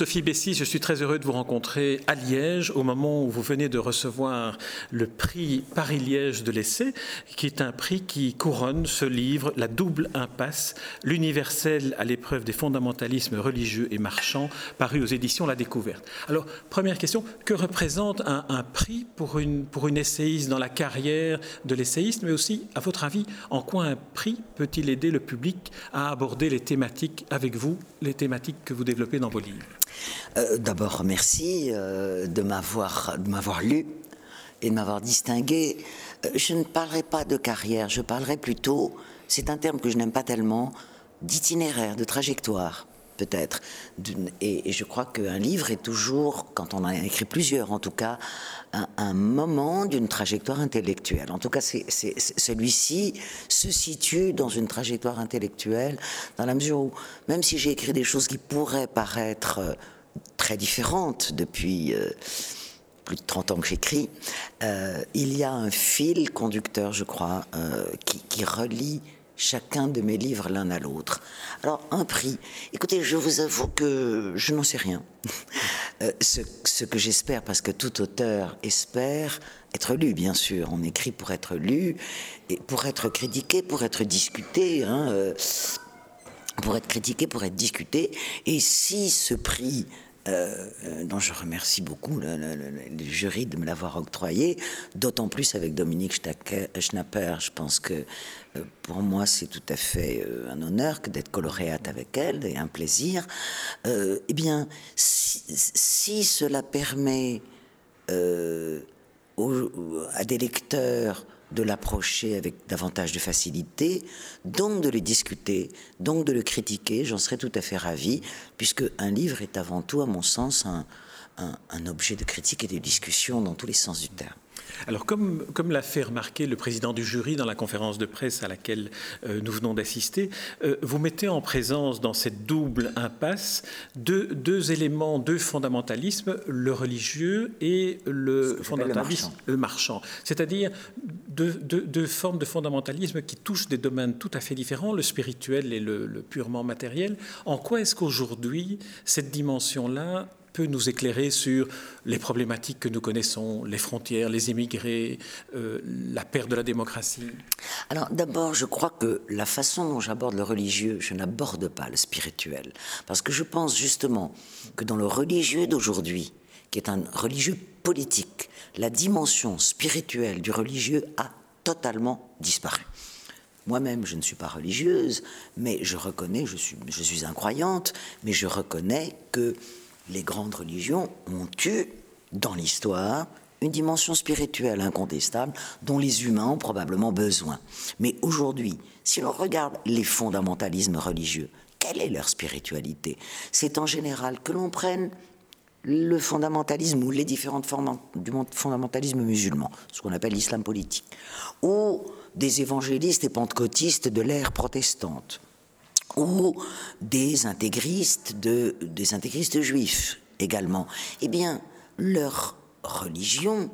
Sophie Bessis, je suis très heureux de vous rencontrer à Liège au moment où vous venez de recevoir le prix Paris-Liège de l'essai, qui est un prix qui couronne ce livre, La double impasse, l'universel à l'épreuve des fondamentalismes religieux et marchands, paru aux éditions La Découverte. Alors, première question, que représente un, prix pour une, pour une essayiste dans la carrière de l'essayiste, mais aussi, à votre avis, en quoi un prix peut-il aider le public à aborder les thématiques avec vous, les thématiques que vous développez dans vos livres? Euh, D'abord, merci euh, de m'avoir lu et de m'avoir distingué. Euh, je ne parlerai pas de carrière, je parlerai plutôt, c'est un terme que je n'aime pas tellement, d'itinéraire, de trajectoire peut-être. Et, je crois qu'un livre est toujours, quand on a écrit plusieurs en tout cas, un, moment d'une trajectoire intellectuelle. En tout cas, celui-ci se situe dans une trajectoire intellectuelle, dans la mesure où, même si j'ai écrit des choses qui pourraient paraître euh, très différentes depuis... Euh, plus de 30 ans que j'écris, euh, il y a un fil conducteur, je crois, qui relie chacun de mes livres l'un à l'autre. Alors, un prix. Écoutez, je vous avoue que je n'en sais rien. Euh, ce, que j'espère, parce que tout auteur espère être lu, bien sûr. On écrit pour être lu, et pour être critiqué, pour être discuté. Hein, euh, pour être critiqué, pour être discuté. Et si ce prix euh, euh, dont je remercie beaucoup le, jury de me l'avoir octroyé, d'autant plus avec Dominique Schnapper. Je pense que euh, pour moi, c'est tout à fait un honneur que d'être coloréate avec elle et un plaisir. eh bien, si, cela permet à des lecteurs de l'approcher avec davantage de facilité, donc de le discuter, donc de le critiquer, j'en serais tout à fait ravi, puisque un livre est avant tout, à mon sens, un, un objet de critique et de discussion dans tous les sens du terme. Alors, comme, comme l'a fait remarquer le président du jury dans la conférence de presse à laquelle euh, nous venons d'assister, euh, vous mettez en présence dans cette double impasse deux, deux éléments, deux fondamentalismes, le religieux et le fondamentalisme le marchand. C'est-à-dire deux, deux, formes de fondamentalisme qui touchent des domaines tout à fait différents, le spirituel et le, le purement matériel. En quoi est-ce qu'aujourd'hui, cette dimension-là peut nous éclairer sur les problématiques que nous connaissons, les frontières, les immigrés, euh, la perte de la démocratie Alors d'abord, je crois que la façon dont j'aborde le religieux, je n'aborde pas le spirituel. Parce que je pense justement que dans le religieux d'aujourd'hui, qui est un religieux politique, la dimension spirituelle du religieux a totalement disparu. Moi-même, je ne suis pas religieuse, mais je reconnais, je suis, je suis incroyante, mais je reconnais que les grandes religions ont eu, dans l'histoire, une dimension spirituelle incontestable dont les humains ont probablement besoin. Mais aujourd'hui, si l'on regarde les fondamentalismes religieux, quelle est leur spiritualité? C'est en général que l'on prenne le fondamentalisme ou les différentes formes du fondamentalisme musulman, ce qu'on appelle l'islam politique, ou des évangélistes et pentecôtistes de l'ère protestante, ou des intégristes, juifs également, eh bien, leur religion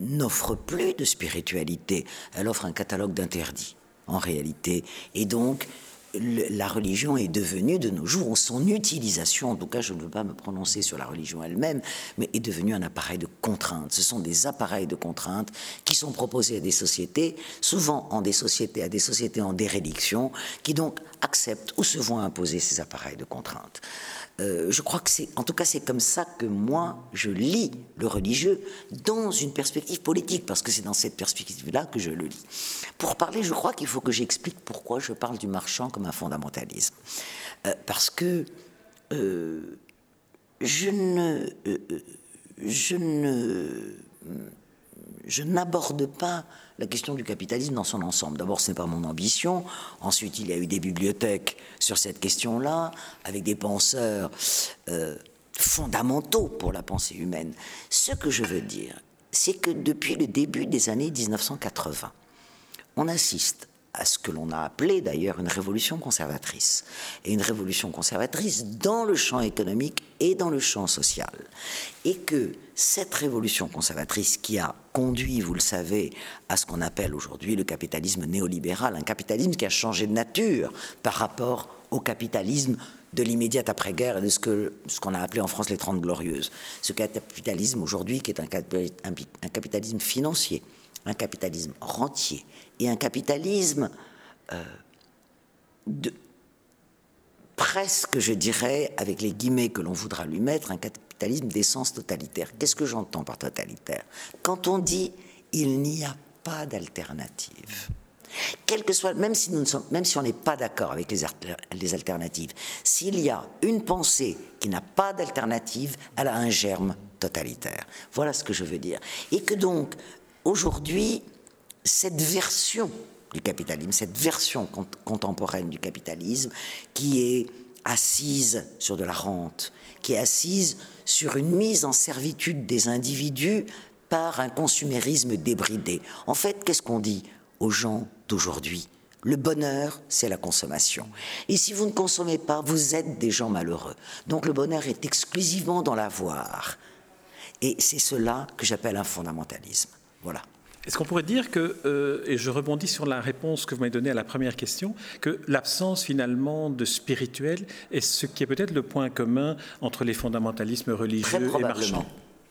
n'offre plus de spiritualité, elle offre un catalogue d'interdits, en réalité. Et donc, la religion est devenue de nos jours, son utilisation, en tout cas je ne veux pas me prononcer sur la religion elle-même, mais est devenue un appareil de contrainte. Ce sont des appareils de contrainte qui sont proposés à des sociétés, souvent en des sociétés, à des sociétés en dérédiction, qui donc acceptent ou se voient imposer ces appareils de contrainte. Euh, je crois que c'est, en tout cas, c'est comme ça que moi, je lis le religieux dans une perspective politique, parce que c'est dans cette perspective-là que je le lis. Pour parler, je crois qu'il faut que j'explique pourquoi je parle du marchand comme un fondamentalisme. Euh, parce que euh, je ne, je ne, je n'aborde pas la question du capitalisme dans son ensemble. D'abord, ce n'est pas mon ambition. Ensuite, il y a eu des bibliothèques sur cette question-là, avec des penseurs euh, fondamentaux pour la pensée humaine. Ce que je veux dire, c'est que depuis le début des années 1980, on assiste à ce que l'on a appelé d'ailleurs une révolution conservatrice. Et une révolution conservatrice dans le champ économique et dans le champ social. Et que cette révolution conservatrice qui a conduit, vous le savez, à ce qu'on appelle aujourd'hui le capitalisme néolibéral, un capitalisme qui a changé de nature par rapport au capitalisme de l'immédiate après-guerre et de ce qu'on ce qu'on a appelé en France les Trente Glorieuses. Ce capitalisme aujourd'hui qui est un, un capitalisme financier, un capitalisme rentier et un capitalisme euh, de, presque, je dirais, avec les guillemets que l'on voudra lui mettre, un capitalisme d'essence totalitaire. Qu'est-ce que j'entends par totalitaire? Quand on dit il n'y a pas d'alternative, soit, même si, nous ne sommes, même si on n'est pas d'accord avec les, les alternatives, s'il y a une pensée qui n'a pas d'alternative, elle a un germe totalitaire. Voilà ce que je veux dire. Et que donc, aujourd'hui, cette version du capitalisme, cette version contemporaine du capitalisme qui est assise sur de la rente, qui est assise sur une mise en servitude des individus par un consumérisme débridé. En fait, qu'est-ce qu'on dit aux gens d'aujourd'hui? Le bonheur, c'est la consommation. Et si vous ne consommez pas, vous êtes des gens malheureux. Donc le bonheur est exclusivement dans l'avoir. Et c'est cela que j'appelle un fondamentalisme. Voilà. Est-ce qu'on pourrait dire que, euh, et je rebondis sur la réponse que vous m'avez donnée à la première question, que l'absence finalement de spirituel est ce qui est peut-être le point commun entre les fondamentalismes religieux et marchands?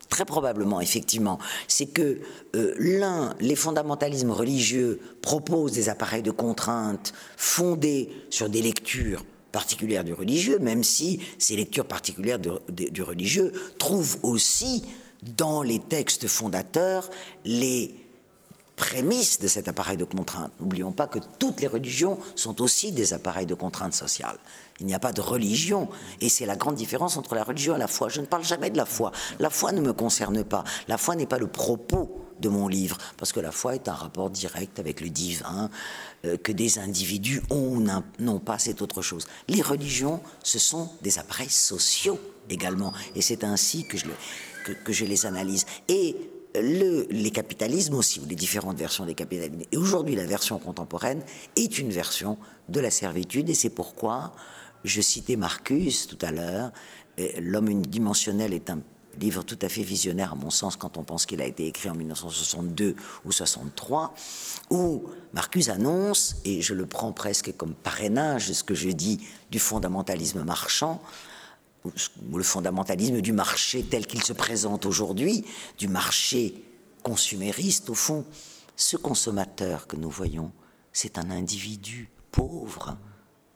Très probablement, effectivement. C'est que euh, l'un, les fondamentalismes religieux proposent des appareils de contrainte fondés sur des lectures particulières du religieux, même si ces lectures particulières du religieux trouvent aussi dans les textes fondateurs les prémices de cet appareil de contrainte. N'oublions pas que toutes les religions sont aussi des appareils de contrainte sociale. Il n'y a pas de religion, et c'est la grande différence entre la religion et la foi. Je ne parle jamais de la foi. La foi ne me concerne pas. La foi n'est pas le propos de mon livre, parce que la foi est un rapport direct avec le divin, euh, que des individus ont ou n'ont pas, c'est autre chose. Les religions, ce sont des appareils sociaux également, et c'est ainsi que je, que, je les analyse. Et le, les capitalismes aussi, ou les différentes versions des capitalismes. Et aujourd'hui, la version contemporaine est une version de la servitude, et c'est pourquoi je citais Marcus tout à l'heure. L'homme unidimensionnel est un livre tout à fait visionnaire à mon sens quand on pense qu'il a été écrit en 1962 ou 63, où Marcus annonce, et je le prends presque comme parrainage de ce que je dis du fondamentalisme marchand, le fondamentalisme du marché tel qu'il se présente aujourd'hui, du marché consumériste, au fond, ce consommateur que nous voyons, c'est un individu pauvre,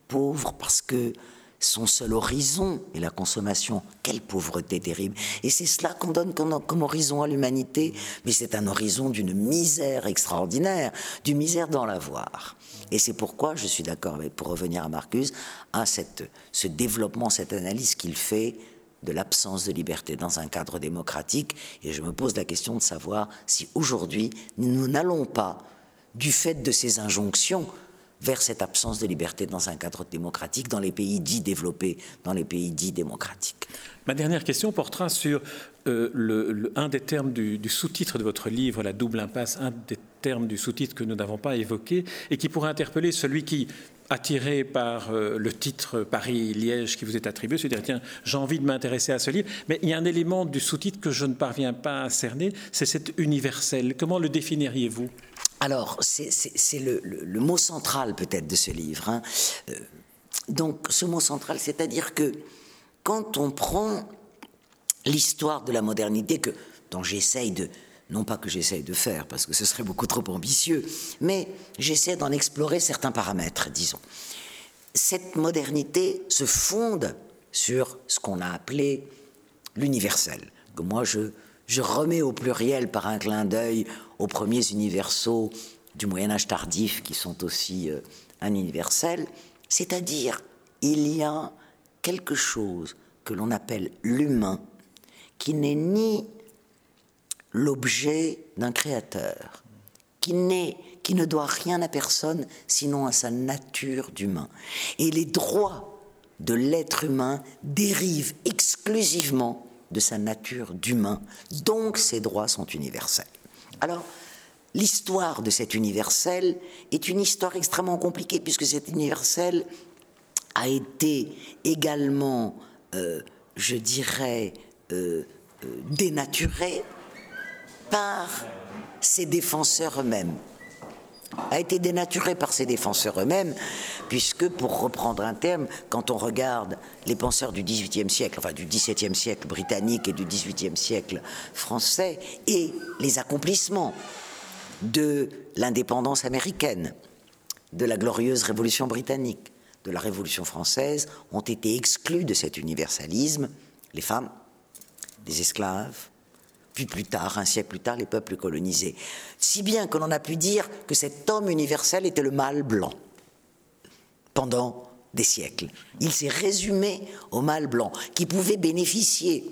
pauvre parce que son seul horizon est la consommation. Quelle pauvreté terrible. Et c'est cela qu'on donne comme, horizon à l'humanité, mais c'est un horizon d'une misère extraordinaire, d'une misère dans l'avoir. Et c'est pourquoi je suis d'accord pour revenir à Marcus, à ce développement, cette analyse qu'il fait de l'absence de liberté dans un cadre démocratique. Et je me pose la question de savoir si aujourd'hui nous n'allons pas, du fait de ces injonctions, vers cette absence de liberté dans un cadre démocratique, dans les pays dits développés, dans les pays dits démocratiques. Ma dernière question portera sur euh, un des termes du, sous-titre de votre livre, La double impasse, un des termes du sous-titre que nous n'avons pas évoqué et qui pourrait interpeller celui qui, attiré par euh, le titre Paris-Liège qui vous est attribué, se dire tiens, j'ai envie de m'intéresser à ce livre. Mais il y a un élément du sous-titre que je ne parviens pas à cerner, c'est cet universel. Comment le définiriez-vous? Alors, c'est le, mot central peut-être de ce livre. Hein. Euh, donc, ce mot central, c'est-à-dire que quand on prend l'histoire de la modernité, que, dont j'essaye de, non pas que j'essaye de faire, parce que ce serait beaucoup trop ambitieux, mais j'essaie d'en explorer certains paramètres, disons. Cette modernité se fonde sur ce qu'on a appelé l'universel, que moi je, je remets au pluriel par un clin d'œil aux premiers universaux du Moyen Âge tardif, qui sont aussi euh, un universel, c'est-à-dire il y a quelque chose que l'on appelle l'humain, qui n'est ni l'objet d'un créateur, qui, qui ne doit rien à personne sinon à sa nature d'humain. Et les droits de l'être humain dérivent exclusivement de sa nature d'humain, donc ses droits sont universels. Alors, l'histoire de cet universel est une histoire extrêmement compliquée, puisque cet universel a été également, euh, je dirais, euh, euh, dénaturé par ses défenseurs eux-mêmes a été dénaturé par ses défenseurs eux-mêmes, puisque, pour reprendre un terme, quand on regarde les penseurs du XVIIIe siècle, enfin du XVIIe siècle britannique et du XVIIIe siècle français, et les accomplissements de l'indépendance américaine, de la glorieuse révolution britannique, de la révolution française, ont été exclus de cet universalisme les femmes, les esclaves, puis plus tard, un siècle plus tard, les peuples colonisés. Si bien que l'on a pu dire que cet homme universel était le mâle blanc pendant des siècles. Il s'est résumé au mâle blanc, qui pouvait bénéficier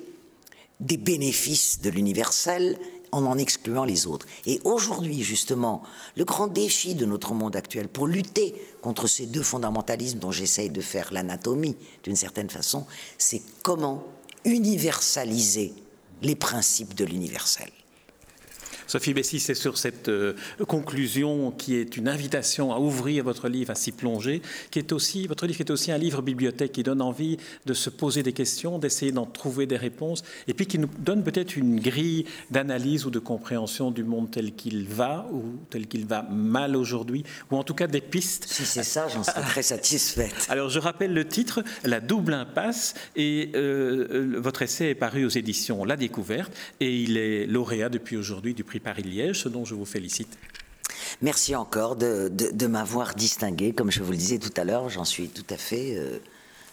des bénéfices de l'universel en en excluant les autres. Et aujourd'hui, justement, le grand défi de notre monde actuel pour lutter contre ces deux fondamentalismes dont j'essaye de faire l'anatomie d'une certaine façon, c'est comment universaliser les principes de l'universel. Sophie Bessy, c'est sur cette euh, conclusion qui est une invitation à ouvrir votre livre, à s'y plonger, qui est aussi, votre livre est aussi un livre bibliothèque qui donne envie de se poser des questions, d'essayer d'en trouver des réponses, et puis qui nous donne peut-être une grille d'analyse ou de compréhension du monde tel qu'il va, ou tel qu'il va mal aujourd'hui, ou en tout cas des pistes. Si c'est ça, j'en serais très satisfaite. Alors je rappelle le titre, La double impasse, et euh, euh, votre essai est paru aux éditions La Découverte, et il est lauréat depuis aujourd'hui du prix Paris-Liège, ce dont je vous félicite. Merci encore de, m'avoir distingué. Comme je vous le disais tout à l'heure, j'en suis tout à fait euh,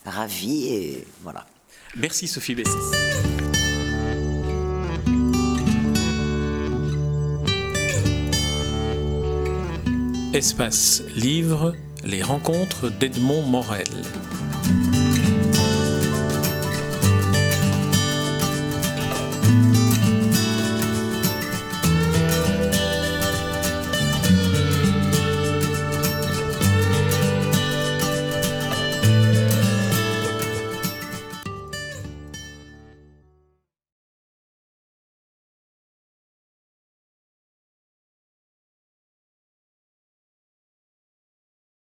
ravi et voilà. Merci Sophie Bessis. Espace Livre, les rencontres d'Edmond Morel.